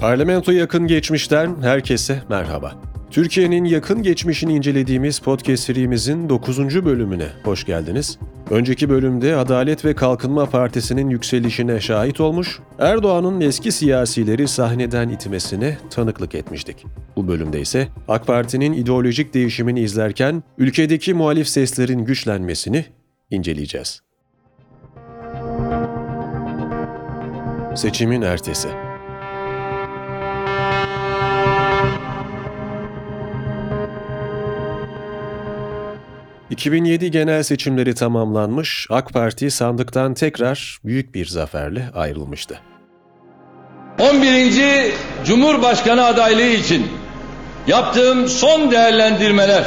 Parlamento yakın geçmişten herkese merhaba. Türkiye'nin yakın geçmişini incelediğimiz podcast serimizin 9. bölümüne hoş geldiniz. Önceki bölümde Adalet ve Kalkınma Partisi'nin yükselişine şahit olmuş, Erdoğan'ın eski siyasileri sahneden itmesine tanıklık etmiştik. Bu bölümde ise AK Parti'nin ideolojik değişimini izlerken ülkedeki muhalif seslerin güçlenmesini inceleyeceğiz. Seçimin ertesi 2007 genel seçimleri tamamlanmış, AK Parti sandıktan tekrar büyük bir zaferle ayrılmıştı. 11. Cumhurbaşkanı adaylığı için yaptığım son değerlendirmeler,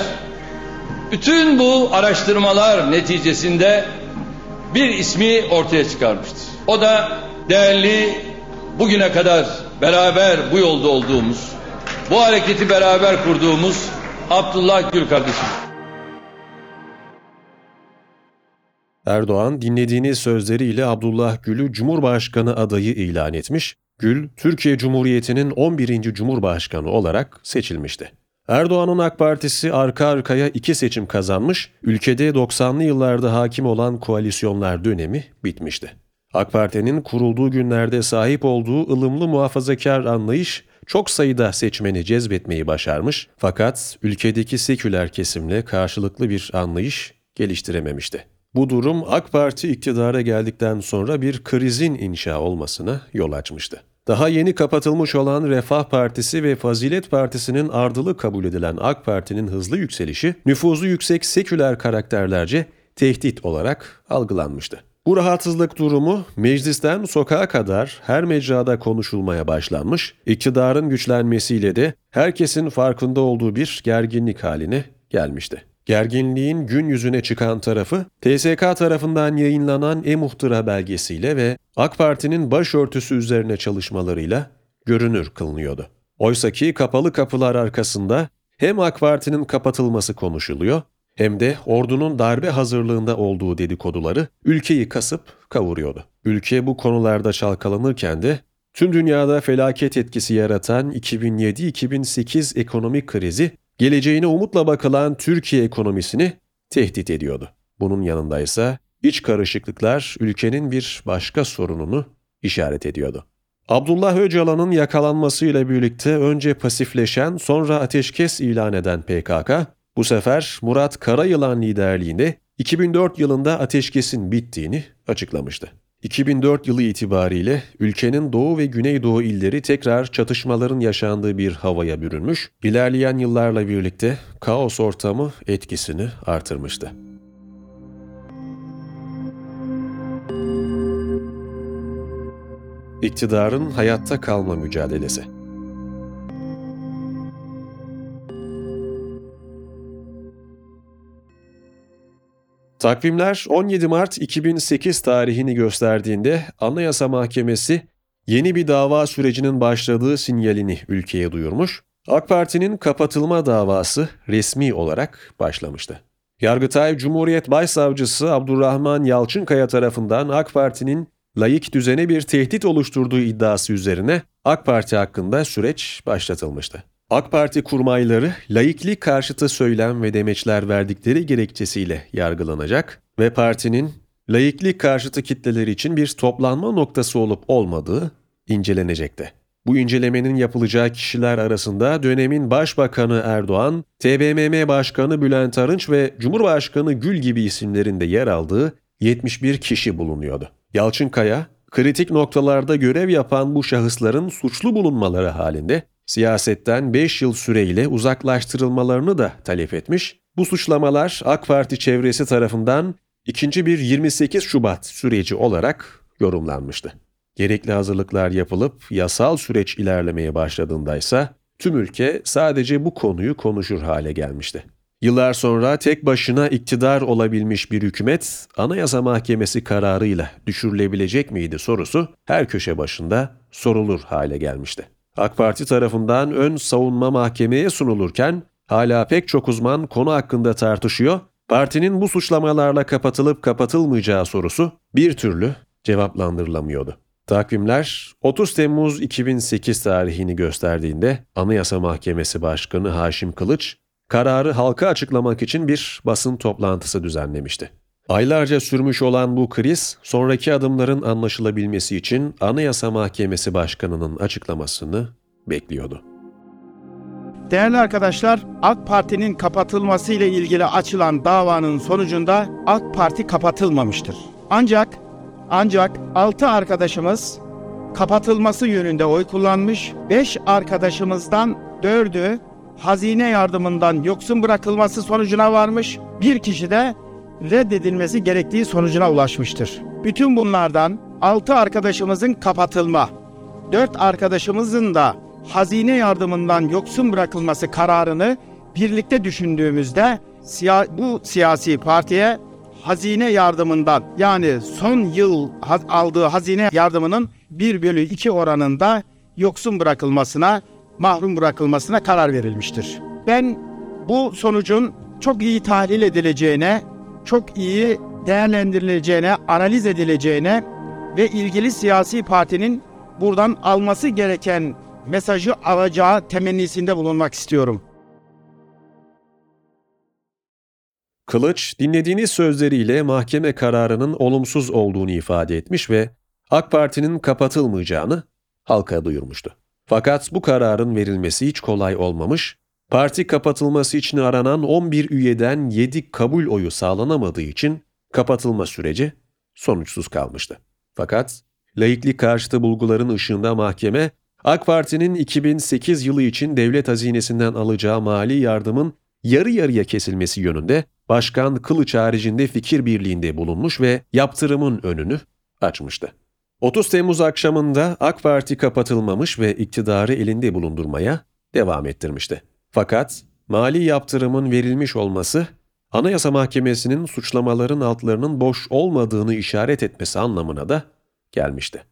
bütün bu araştırmalar neticesinde bir ismi ortaya çıkarmıştır. O da değerli bugüne kadar beraber bu yolda olduğumuz, bu hareketi beraber kurduğumuz Abdullah Gül kardeşim. Erdoğan dinlediğiniz sözleriyle Abdullah Gül'ü Cumhurbaşkanı adayı ilan etmiş, Gül, Türkiye Cumhuriyeti'nin 11. Cumhurbaşkanı olarak seçilmişti. Erdoğan'ın AK Partisi arka arkaya iki seçim kazanmış, ülkede 90'lı yıllarda hakim olan koalisyonlar dönemi bitmişti. AK Parti'nin kurulduğu günlerde sahip olduğu ılımlı muhafazakar anlayış çok sayıda seçmeni cezbetmeyi başarmış fakat ülkedeki seküler kesimle karşılıklı bir anlayış geliştirememişti. Bu durum AK Parti iktidara geldikten sonra bir krizin inşa olmasına yol açmıştı. Daha yeni kapatılmış olan Refah Partisi ve Fazilet Partisi'nin ardılı kabul edilen AK Parti'nin hızlı yükselişi nüfuzu yüksek seküler karakterlerce tehdit olarak algılanmıştı. Bu rahatsızlık durumu meclisten sokağa kadar her mecrada konuşulmaya başlanmış, iktidarın güçlenmesiyle de herkesin farkında olduğu bir gerginlik haline gelmişti. Gerginliğin gün yüzüne çıkan tarafı, TSK tarafından yayınlanan e-muhtıra belgesiyle ve AK Parti'nin başörtüsü üzerine çalışmalarıyla görünür kılınıyordu. Oysaki kapalı kapılar arkasında hem AK Parti'nin kapatılması konuşuluyor hem de ordunun darbe hazırlığında olduğu dedikoduları ülkeyi kasıp kavuruyordu. Ülke bu konularda çalkalanırken de tüm dünyada felaket etkisi yaratan 2007-2008 ekonomik krizi geleceğine umutla bakılan Türkiye ekonomisini tehdit ediyordu. Bunun yanında ise iç karışıklıklar ülkenin bir başka sorununu işaret ediyordu. Abdullah Öcalan'ın yakalanmasıyla birlikte önce pasifleşen sonra ateşkes ilan eden PKK, bu sefer Murat Karayılan liderliğinde 2004 yılında ateşkesin bittiğini açıklamıştı. 2004 yılı itibariyle ülkenin doğu ve güneydoğu illeri tekrar çatışmaların yaşandığı bir havaya bürünmüş, ilerleyen yıllarla birlikte kaos ortamı etkisini artırmıştı. İktidarın hayatta kalma mücadelesi Takvimler 17 Mart 2008 tarihini gösterdiğinde Anayasa Mahkemesi yeni bir dava sürecinin başladığı sinyalini ülkeye duyurmuş, AK Parti'nin kapatılma davası resmi olarak başlamıştı. Yargıtay Cumhuriyet Başsavcısı Abdurrahman Yalçınkaya tarafından AK Parti'nin layık düzene bir tehdit oluşturduğu iddiası üzerine AK Parti hakkında süreç başlatılmıştı. AK Parti kurmayları laiklik karşıtı söylem ve demeçler verdikleri gerekçesiyle yargılanacak ve partinin laiklik karşıtı kitleler için bir toplanma noktası olup olmadığı incelenecekti. Bu incelemenin yapılacağı kişiler arasında dönemin Başbakanı Erdoğan, TBMM Başkanı Bülent Arınç ve Cumhurbaşkanı Gül gibi isimlerin de yer aldığı 71 kişi bulunuyordu. Yalçınkaya, kritik noktalarda görev yapan bu şahısların suçlu bulunmaları halinde siyasetten 5 yıl süreyle uzaklaştırılmalarını da talep etmiş. Bu suçlamalar AK Parti çevresi tarafından ikinci bir 28 Şubat süreci olarak yorumlanmıştı. Gerekli hazırlıklar yapılıp yasal süreç ilerlemeye başladığında ise tüm ülke sadece bu konuyu konuşur hale gelmişti. Yıllar sonra tek başına iktidar olabilmiş bir hükümet Anayasa Mahkemesi kararıyla düşürülebilecek miydi sorusu her köşe başında sorulur hale gelmişti. AK Parti tarafından ön savunma mahkemeye sunulurken hala pek çok uzman konu hakkında tartışıyor, partinin bu suçlamalarla kapatılıp kapatılmayacağı sorusu bir türlü cevaplandırılamıyordu. Takvimler 30 Temmuz 2008 tarihini gösterdiğinde Anayasa Mahkemesi Başkanı Haşim Kılıç, kararı halka açıklamak için bir basın toplantısı düzenlemişti. Aylarca sürmüş olan bu kriz, sonraki adımların anlaşılabilmesi için Anayasa Mahkemesi Başkanı'nın açıklamasını bekliyordu. Değerli arkadaşlar, AK Parti'nin kapatılması ile ilgili açılan davanın sonucunda AK Parti kapatılmamıştır. Ancak ancak 6 arkadaşımız kapatılması yönünde oy kullanmış, 5 arkadaşımızdan 4'ü hazine yardımından yoksun bırakılması sonucuna varmış, bir kişi de reddedilmesi gerektiği sonucuna ulaşmıştır. Bütün bunlardan 6 arkadaşımızın kapatılma, 4 arkadaşımızın da hazine yardımından yoksun bırakılması kararını birlikte düşündüğümüzde bu siyasi partiye hazine yardımından yani son yıl aldığı hazine yardımının 1 bölü 2 oranında yoksun bırakılmasına, mahrum bırakılmasına karar verilmiştir. Ben bu sonucun çok iyi tahlil edileceğine, çok iyi değerlendirileceğine, analiz edileceğine ve ilgili siyasi partinin buradan alması gereken mesajı alacağı temennisinde bulunmak istiyorum. Kılıç, dinlediğiniz sözleriyle mahkeme kararının olumsuz olduğunu ifade etmiş ve AK Parti'nin kapatılmayacağını halka duyurmuştu. Fakat bu kararın verilmesi hiç kolay olmamış, parti kapatılması için aranan 11 üyeden 7 kabul oyu sağlanamadığı için kapatılma süreci sonuçsuz kalmıştı. Fakat laiklik karşıtı bulguların ışığında mahkeme, AK Parti'nin 2008 yılı için devlet hazinesinden alacağı mali yardımın yarı yarıya kesilmesi yönünde Başkan Kılıç haricinde fikir birliğinde bulunmuş ve yaptırımın önünü açmıştı. 30 Temmuz akşamında AK Parti kapatılmamış ve iktidarı elinde bulundurmaya devam ettirmişti. Fakat mali yaptırımın verilmiş olması Anayasa Mahkemesi'nin suçlamaların altlarının boş olmadığını işaret etmesi anlamına da gelmişti.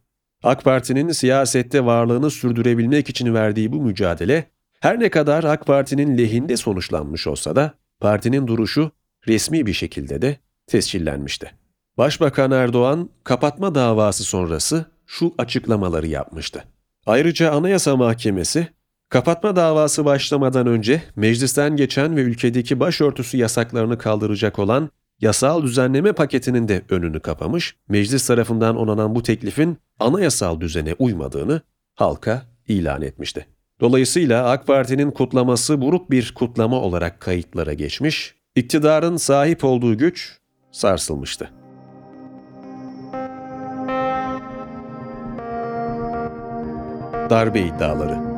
AK Parti'nin siyasette varlığını sürdürebilmek için verdiği bu mücadele her ne kadar AK Parti'nin lehinde sonuçlanmış olsa da partinin duruşu resmi bir şekilde de tescillenmişti. Başbakan Erdoğan kapatma davası sonrası şu açıklamaları yapmıştı. Ayrıca Anayasa Mahkemesi kapatma davası başlamadan önce meclisten geçen ve ülkedeki başörtüsü yasaklarını kaldıracak olan yasal düzenleme paketinin de önünü kapamış, meclis tarafından onanan bu teklifin anayasal düzene uymadığını halka ilan etmişti. Dolayısıyla AK Parti'nin kutlaması buruk bir kutlama olarak kayıtlara geçmiş, iktidarın sahip olduğu güç sarsılmıştı. Darbe iddiaları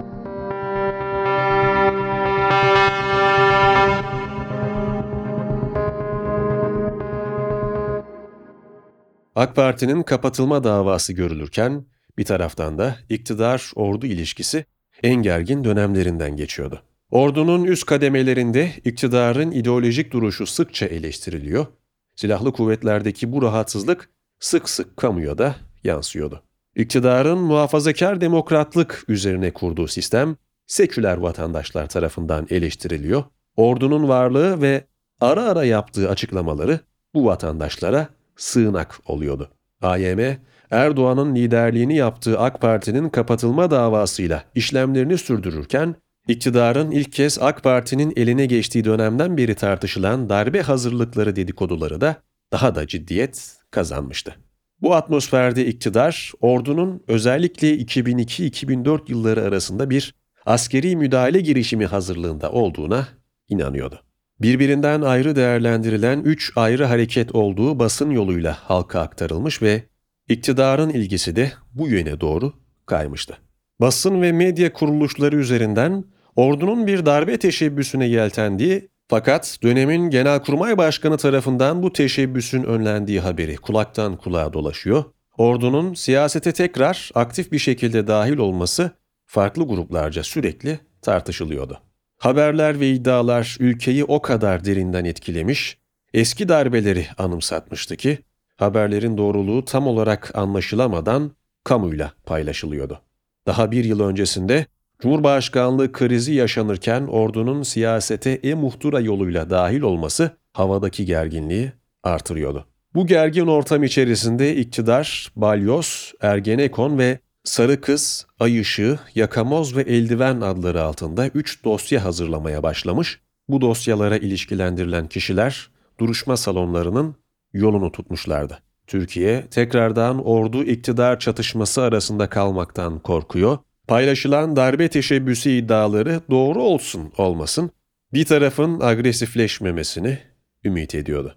AK Parti'nin kapatılma davası görülürken bir taraftan da iktidar-ordu ilişkisi en gergin dönemlerinden geçiyordu. Ordunun üst kademelerinde iktidarın ideolojik duruşu sıkça eleştiriliyor, silahlı kuvvetlerdeki bu rahatsızlık sık sık kamuya da yansıyordu. İktidarın muhafazakar demokratlık üzerine kurduğu sistem seküler vatandaşlar tarafından eleştiriliyor, ordunun varlığı ve ara ara yaptığı açıklamaları bu vatandaşlara sığınak oluyordu. AYM, Erdoğan'ın liderliğini yaptığı AK Parti'nin kapatılma davasıyla işlemlerini sürdürürken, iktidarın ilk kez AK Parti'nin eline geçtiği dönemden beri tartışılan darbe hazırlıkları dedikoduları da daha da ciddiyet kazanmıştı. Bu atmosferde iktidar, ordunun özellikle 2002-2004 yılları arasında bir askeri müdahale girişimi hazırlığında olduğuna inanıyordu. Birbirinden ayrı değerlendirilen üç ayrı hareket olduğu basın yoluyla halka aktarılmış ve iktidarın ilgisi de bu yöne doğru kaymıştı. Basın ve medya kuruluşları üzerinden ordunun bir darbe teşebbüsüne yeltendiği fakat dönemin Genelkurmay Başkanı tarafından bu teşebbüsün önlendiği haberi kulaktan kulağa dolaşıyor. Ordunun siyasete tekrar aktif bir şekilde dahil olması farklı gruplarca sürekli tartışılıyordu. Haberler ve iddialar ülkeyi o kadar derinden etkilemiş, eski darbeleri anımsatmıştı ki haberlerin doğruluğu tam olarak anlaşılamadan kamuyla paylaşılıyordu. Daha bir yıl öncesinde Cumhurbaşkanlığı krizi yaşanırken ordunun siyasete e-muhtıra yoluyla dahil olması havadaki gerginliği artırıyordu. Bu gergin ortam içerisinde iktidar, balyoz, ergenekon ve sarı kız, ay ışığı, yakamoz ve eldiven adları altında 3 dosya hazırlamaya başlamış. Bu dosyalara ilişkilendirilen kişiler duruşma salonlarının yolunu tutmuşlardı. Türkiye tekrardan ordu iktidar çatışması arasında kalmaktan korkuyor. Paylaşılan darbe teşebbüsü iddiaları doğru olsun olmasın bir tarafın agresifleşmemesini ümit ediyordu.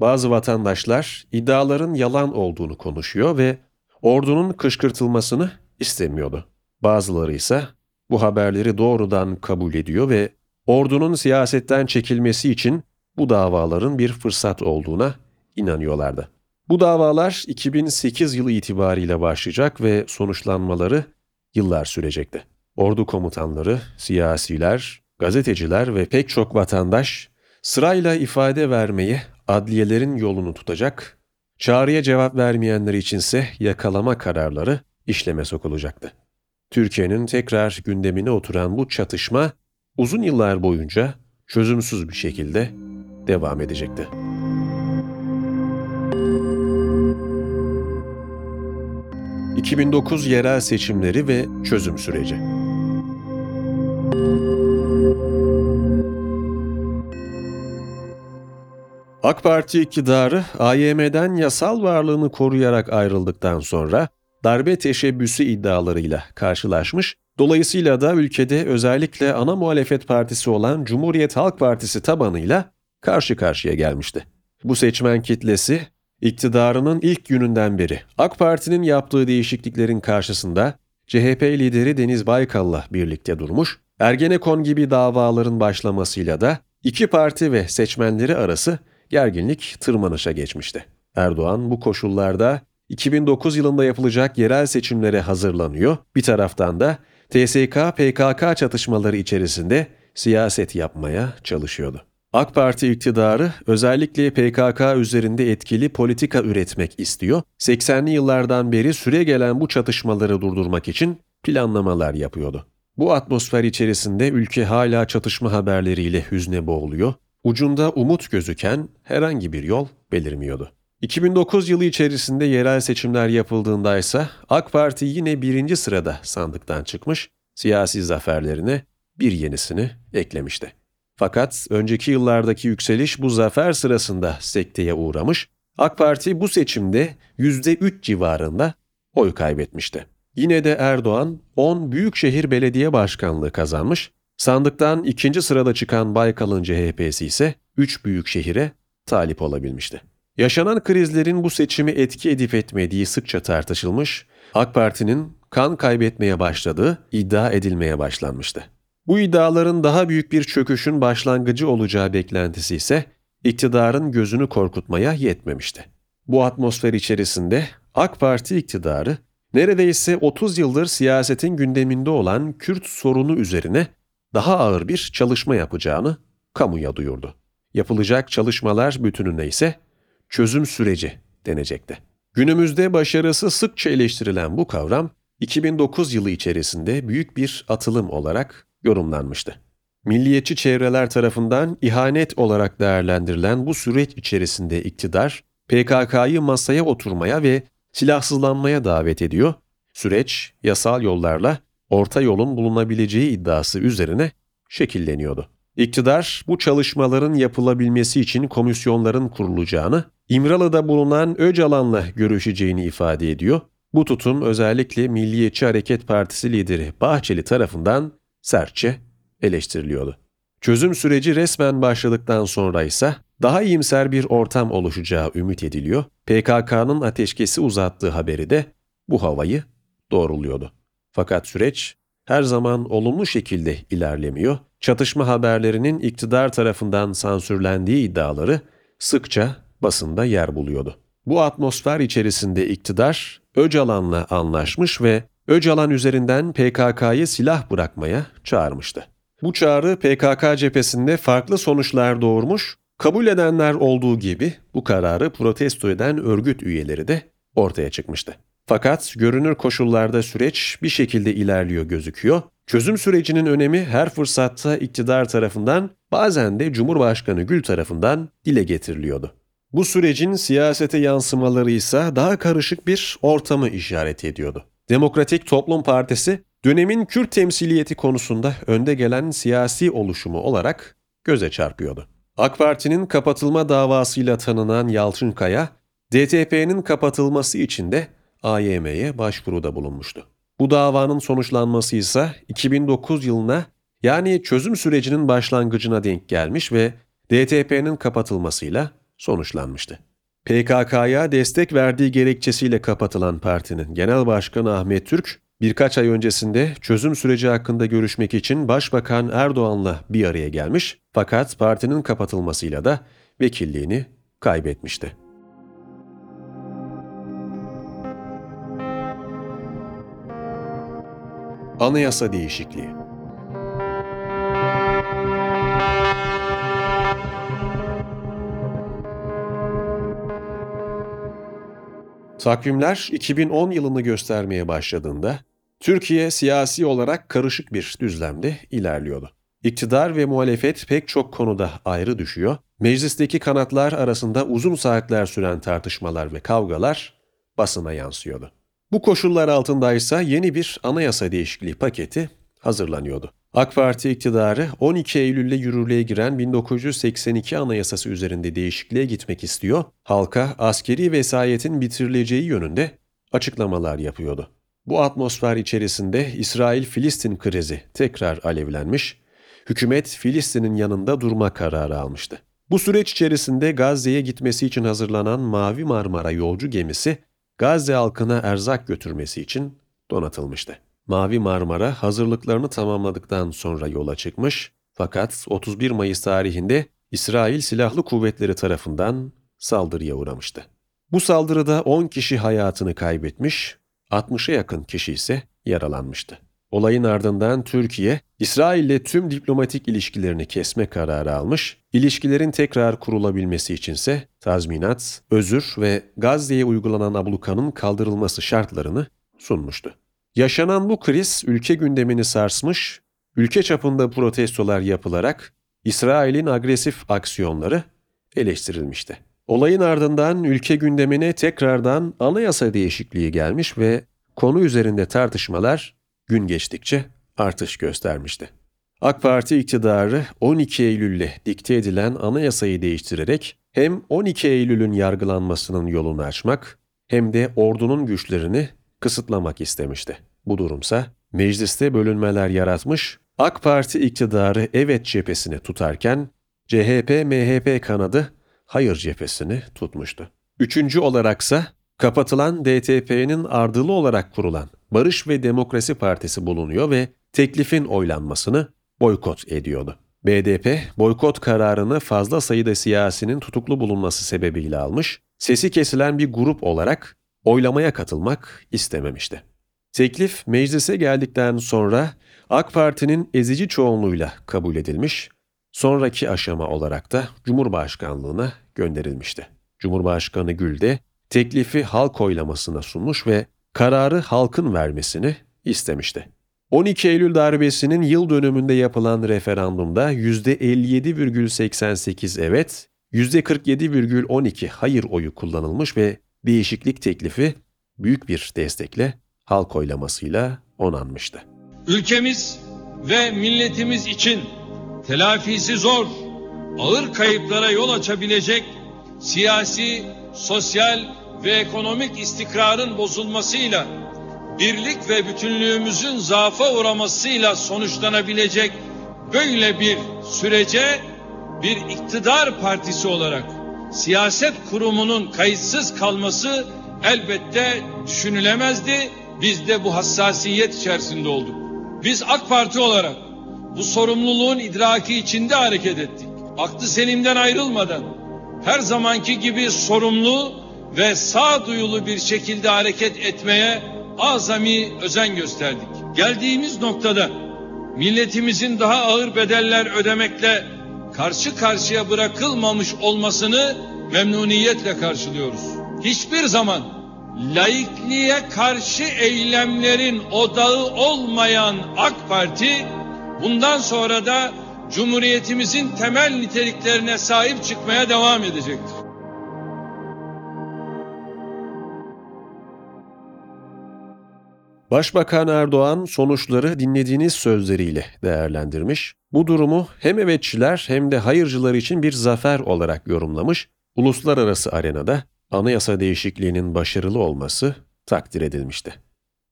Bazı vatandaşlar iddiaların yalan olduğunu konuşuyor ve ordunun kışkırtılmasını istemiyordu. Bazıları ise bu haberleri doğrudan kabul ediyor ve ordunun siyasetten çekilmesi için bu davaların bir fırsat olduğuna inanıyorlardı. Bu davalar 2008 yılı itibariyle başlayacak ve sonuçlanmaları yıllar sürecekti. Ordu komutanları, siyasiler, gazeteciler ve pek çok vatandaş sırayla ifade vermeye adliyelerin yolunu tutacak, çağrıya cevap vermeyenler içinse yakalama kararları işleme sokulacaktı. Türkiye'nin tekrar gündemine oturan bu çatışma uzun yıllar boyunca çözümsüz bir şekilde devam edecekti. ...2009 yerel seçimleri ve çözüm süreci. AK Parti iktidarı AYM'den yasal varlığını koruyarak ayrıldıktan sonra darbe teşebbüsü iddialarıyla karşılaşmış, dolayısıyla da ülkede özellikle ana muhalefet partisi olan Cumhuriyet Halk Partisi tabanıyla karşı karşıya gelmişti. Bu seçmen kitlesi iktidarının ilk gününden beri AK Parti'nin yaptığı değişikliklerin karşısında CHP lideri Deniz Baykal'la birlikte durmuş, Ergenekon gibi davaların başlamasıyla da iki parti ve seçmenleri arası gerginlik tırmanışa geçmişti. Erdoğan bu koşullarda 2009 yılında yapılacak yerel seçimlere hazırlanıyor. Bir taraftan da TSK-PKK çatışmaları içerisinde siyaset yapmaya çalışıyordu. AK Parti iktidarı özellikle PKK üzerinde etkili politika üretmek istiyor. 80'li yıllardan beri süre gelen bu çatışmaları durdurmak için planlamalar yapıyordu. Bu atmosfer içerisinde ülke hala çatışma haberleriyle hüzne boğuluyor. Ucunda umut gözüken herhangi bir yol belirmiyordu. 2009 yılı içerisinde yerel seçimler yapıldığında ise AK Parti yine birinci sırada sandıktan çıkmış, siyasi zaferlerine bir yenisini eklemişti. Fakat önceki yıllardaki yükseliş bu zafer sırasında sekteye uğramış, AK Parti bu seçimde %3 civarında oy kaybetmişti. Yine de Erdoğan 10 büyükşehir belediye başkanlığı kazanmış, sandıktan ikinci sırada çıkan Baykal'ın CHP'si ise 3 büyük şehire talip olabilmişti. Yaşanan krizlerin bu seçimi etki edip etmediği sıkça tartışılmış, AK Parti'nin kan kaybetmeye başladığı iddia edilmeye başlanmıştı. Bu iddiaların daha büyük bir çöküşün başlangıcı olacağı beklentisi ise iktidarın gözünü korkutmaya yetmemişti. Bu atmosfer içerisinde AK Parti iktidarı neredeyse 30 yıldır siyasetin gündeminde olan Kürt sorunu üzerine daha ağır bir çalışma yapacağını kamuya duyurdu. Yapılacak çalışmalar bütününe ise çözüm süreci denecekti. Günümüzde başarısı sıkça eleştirilen bu kavram 2009 yılı içerisinde büyük bir atılım olarak yorumlanmıştı. Milliyetçi çevreler tarafından ihanet olarak değerlendirilen bu süreç içerisinde iktidar PKK'yı masaya oturmaya ve silahsızlanmaya davet ediyor. Süreç yasal yollarla orta yolun bulunabileceği iddiası üzerine şekilleniyordu. İktidar bu çalışmaların yapılabilmesi için komisyonların kurulacağını, İmralı'da bulunan Öcalan'la görüşeceğini ifade ediyor. Bu tutum özellikle Milliyetçi Hareket Partisi lideri Bahçeli tarafından sertçe eleştiriliyordu. Çözüm süreci resmen başladıktan sonra ise daha iyimser bir ortam oluşacağı ümit ediliyor. PKK'nın ateşkesi uzattığı haberi de bu havayı doğruluyordu. Fakat süreç her zaman olumlu şekilde ilerlemiyor. Çatışma haberlerinin iktidar tarafından sansürlendiği iddiaları sıkça basında yer buluyordu. Bu atmosfer içerisinde iktidar Öcalan'la anlaşmış ve Öcalan üzerinden PKK'yı silah bırakmaya çağırmıştı. Bu çağrı PKK cephesinde farklı sonuçlar doğurmuş, kabul edenler olduğu gibi bu kararı protesto eden örgüt üyeleri de ortaya çıkmıştı. Fakat görünür koşullarda süreç bir şekilde ilerliyor gözüküyor. Çözüm sürecinin önemi her fırsatta iktidar tarafından bazen de Cumhurbaşkanı Gül tarafından dile getiriliyordu. Bu sürecin siyasete yansımaları ise daha karışık bir ortamı işaret ediyordu. Demokratik Toplum Partisi dönemin Kürt temsiliyeti konusunda önde gelen siyasi oluşumu olarak göze çarpıyordu. AK Parti'nin kapatılma davasıyla tanınan Yalçınkaya, DTP'nin kapatılması için de AYM'ye başvuruda bulunmuştu. Bu davanın sonuçlanması ise 2009 yılına yani çözüm sürecinin başlangıcına denk gelmiş ve DTP'nin kapatılmasıyla sonuçlanmıştı. PKK'ya destek verdiği gerekçesiyle kapatılan partinin genel başkanı Ahmet Türk, birkaç ay öncesinde çözüm süreci hakkında görüşmek için Başbakan Erdoğan'la bir araya gelmiş fakat partinin kapatılmasıyla da vekilliğini kaybetmişti. Anayasa değişikliği Takvimler 2010 yılını göstermeye başladığında Türkiye siyasi olarak karışık bir düzlemde ilerliyordu. İktidar ve muhalefet pek çok konuda ayrı düşüyor, meclisteki kanatlar arasında uzun saatler süren tartışmalar ve kavgalar basına yansıyordu. Bu koşullar altındaysa yeni bir anayasa değişikliği paketi hazırlanıyordu. AK Parti iktidarı 12 Eylül'de yürürlüğe giren 1982 Anayasası üzerinde değişikliğe gitmek istiyor, halka askeri vesayetin bitirileceği yönünde açıklamalar yapıyordu. Bu atmosfer içerisinde İsrail-Filistin krizi tekrar alevlenmiş, hükümet Filistin'in yanında durma kararı almıştı. Bu süreç içerisinde Gazze'ye gitmesi için hazırlanan Mavi Marmara yolcu gemisi Gazze halkına erzak götürmesi için donatılmıştı. Mavi Marmara hazırlıklarını tamamladıktan sonra yola çıkmış fakat 31 Mayıs tarihinde İsrail Silahlı Kuvvetleri tarafından saldırıya uğramıştı. Bu saldırıda 10 kişi hayatını kaybetmiş, 60'a yakın kişi ise yaralanmıştı. Olayın ardından Türkiye, İsrail ile tüm diplomatik ilişkilerini kesme kararı almış, ilişkilerin tekrar kurulabilmesi içinse tazminat, özür ve Gazze'ye uygulanan ablukanın kaldırılması şartlarını sunmuştu. Yaşanan bu kriz ülke gündemini sarsmış, ülke çapında protestolar yapılarak İsrail'in agresif aksiyonları eleştirilmişti. Olayın ardından ülke gündemine tekrardan anayasa değişikliği gelmiş ve konu üzerinde tartışmalar gün geçtikçe artış göstermişti. AK Parti iktidarı 12 Eylül'le dikte edilen anayasayı değiştirerek hem 12 Eylül'ün yargılanmasının yolunu açmak hem de ordunun güçlerini kısıtlamak istemişti. Bu durumsa mecliste bölünmeler yaratmış, AK Parti iktidarı evet cephesini tutarken CHP-MHP kanadı hayır cephesini tutmuştu. Üçüncü olaraksa kapatılan DTP'nin ardılı olarak kurulan Barış ve Demokrasi Partisi bulunuyor ve teklifin oylanmasını boykot ediyordu. BDP, boykot kararını fazla sayıda siyasinin tutuklu bulunması sebebiyle almış, sesi kesilen bir grup olarak oylamaya katılmak istememişti. Teklif meclise geldikten sonra AK Parti'nin ezici çoğunluğuyla kabul edilmiş, sonraki aşama olarak da Cumhurbaşkanlığına gönderilmişti. Cumhurbaşkanı Gül de teklifi halk oylamasına sunmuş ve kararı halkın vermesini istemişti. 12 Eylül darbesinin yıl dönümünde yapılan referandumda %57,88 evet, %47,12 hayır oyu kullanılmış ve değişiklik teklifi büyük bir destekle halk oylamasıyla onanmıştı. Ülkemiz ve milletimiz için telafisi zor, ağır kayıplara yol açabilecek siyasi, sosyal ve ekonomik istikrarın bozulmasıyla birlik ve bütünlüğümüzün zaafa uğramasıyla sonuçlanabilecek böyle bir sürece bir iktidar partisi olarak siyaset kurumunun kayıtsız kalması elbette düşünülemezdi. Biz de bu hassasiyet içerisinde olduk. Biz AK Parti olarak bu sorumluluğun idraki içinde hareket ettik. Aklı selimden ayrılmadan her zamanki gibi sorumlu ve sağduyulu bir şekilde hareket etmeye azami özen gösterdik. Geldiğimiz noktada milletimizin daha ağır bedeller ödemekle karşı karşıya bırakılmamış olmasını memnuniyetle karşılıyoruz. Hiçbir zaman laikliğe karşı eylemlerin odağı olmayan AK Parti bundan sonra da Cumhuriyetimizin temel niteliklerine sahip çıkmaya devam edecektir. Başbakan Erdoğan sonuçları dinlediğiniz sözleriyle değerlendirmiş. Bu durumu hem evetçiler hem de hayırcılar için bir zafer olarak yorumlamış. Uluslararası arenada anayasa değişikliğinin başarılı olması takdir edilmişti.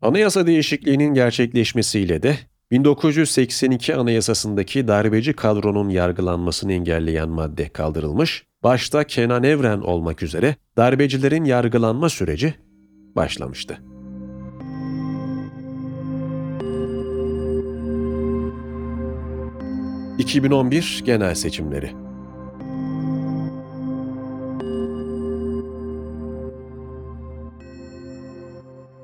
Anayasa değişikliğinin gerçekleşmesiyle de 1982 Anayasasındaki darbeci kadronun yargılanmasını engelleyen madde kaldırılmış, başta Kenan Evren olmak üzere darbecilerin yargılanma süreci başlamıştı. ...2011 genel seçimleri.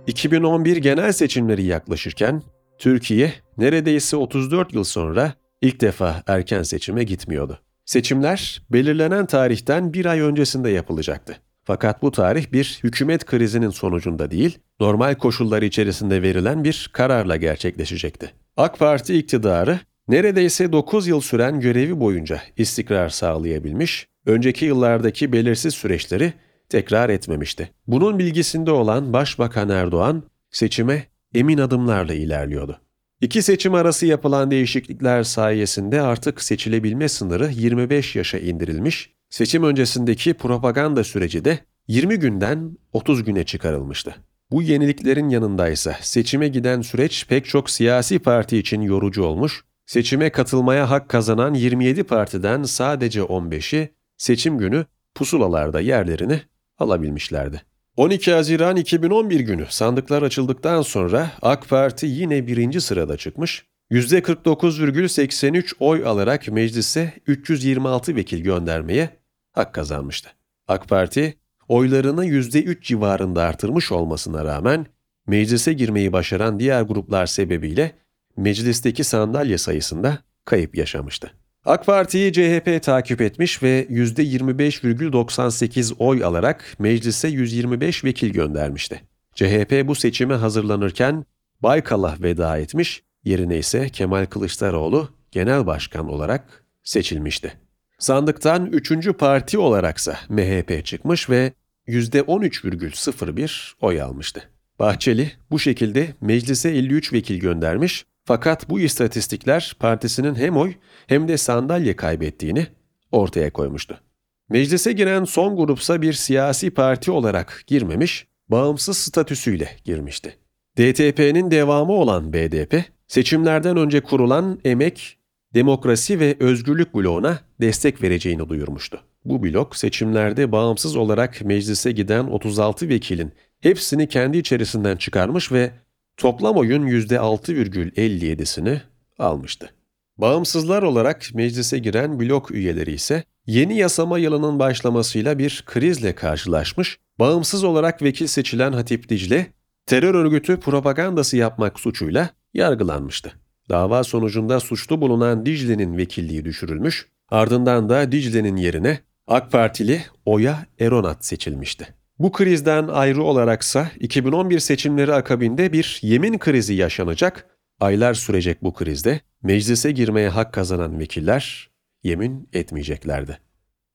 ...2011 genel seçimleri yaklaşırken... ...Türkiye neredeyse 34 yıl sonra... ...ilk defa erken seçime gitmiyordu. Seçimler belirlenen tarihten bir ay öncesinde yapılacaktı. Fakat bu tarih bir hükümet krizinin sonucunda değil, normal koşullar içerisinde verilen bir kararla gerçekleşecekti. AK Parti iktidarı neredeyse 9 yıl süren görevi boyunca istikrar sağlayabilmiş, önceki yıllardaki belirsiz süreçleri tekrar etmemişti. Bunun bilgisinde olan Başbakan Erdoğan seçime emin adımlarla ilerliyordu. İki seçim arası yapılan değişiklikler sayesinde artık seçilebilme sınırı 25 yaşa indirilmiş, seçim öncesindeki propaganda süreci de 20 günden 30 güne çıkarılmıştı. Bu yeniliklerin yanındaysa seçime giden süreç pek çok siyasi parti için yorucu olmuş, seçime katılmaya hak kazanan 27 partiden sadece 15'i seçim günü pusulalarda yerlerini alabilmişlerdi. 12 Haziran 2011 günü sandıklar açıldıktan sonra AK Parti yine birinci sırada çıkmış, %49,83 oy alarak meclise 326 vekil göndermeye hak kazanmıştı. AK Parti oylarını %3 civarında artırmış olmasına rağmen meclise girmeyi başaran diğer gruplar sebebiyle meclisteki sandalye sayısında kayıp yaşamıştı. AK Parti'yi CHP takip etmiş ve %25,98 oy alarak meclise 125 vekil göndermişti. CHP bu seçime hazırlanırken Baykal'a veda etmiş, yerine ise Kemal Kılıçdaroğlu genel başkan olarak seçilmişti. Sandıktan üçüncü parti olaraksa MHP çıkmış ve %13,01 oy almıştı. Bahçeli bu şekilde meclise 53 vekil göndermiş fakat bu istatistikler partisinin hem oy hem de sandalye kaybettiğini ortaya koymuştu. Meclise giren son grupsa bir siyasi parti olarak girmemiş, bağımsız statüsüyle girmişti. DTP'nin devamı olan BDP, seçimlerden önce kurulan Emek, Demokrasi ve Özgürlük bloğuna destek vereceğini duyurmuştu. Bu blok seçimlerde bağımsız olarak meclise giden 36 vekilin hepsini kendi içerisinden çıkarmış ve toplam oyun %6,57'sini almıştı. Bağımsızlar olarak meclise giren blok üyeleri ise yeni yasama yılının başlamasıyla bir krizle karşılaşmış, bağımsız olarak vekil seçilen Hatip Dicle, terör örgütü propagandası yapmak suçuyla yargılanmıştı. Dava sonucunda suçlu bulunan Dicle'nin vekilliği düşürülmüş, ardından da Dicle'nin yerine AK Partili Oya Eronat seçilmişti. Bu krizden ayrı olaraksa 2011 seçimleri akabinde bir yemin krizi yaşanacak, aylar sürecek bu krizde meclise girmeye hak kazanan vekiller yemin etmeyeceklerdi.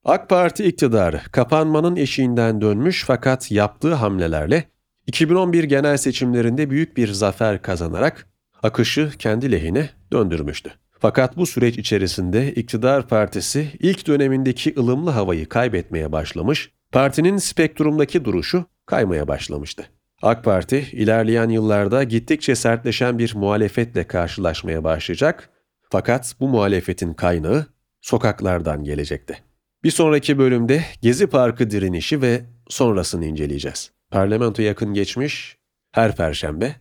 AK Parti iktidarı kapanmanın eşiğinden dönmüş fakat yaptığı hamlelerle 2011 genel seçimlerinde büyük bir zafer kazanarak akışı kendi lehine döndürmüştü. Fakat bu süreç içerisinde iktidar partisi ilk dönemindeki ılımlı havayı kaybetmeye başlamış, partinin spektrumdaki duruşu kaymaya başlamıştı. AK Parti ilerleyen yıllarda gittikçe sertleşen bir muhalefetle karşılaşmaya başlayacak fakat bu muhalefetin kaynağı sokaklardan gelecekti. Bir sonraki bölümde Gezi Parkı direnişi ve sonrasını inceleyeceğiz. Parlamento yakın geçmiş her perşembe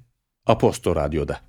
Aposto Radyo'da.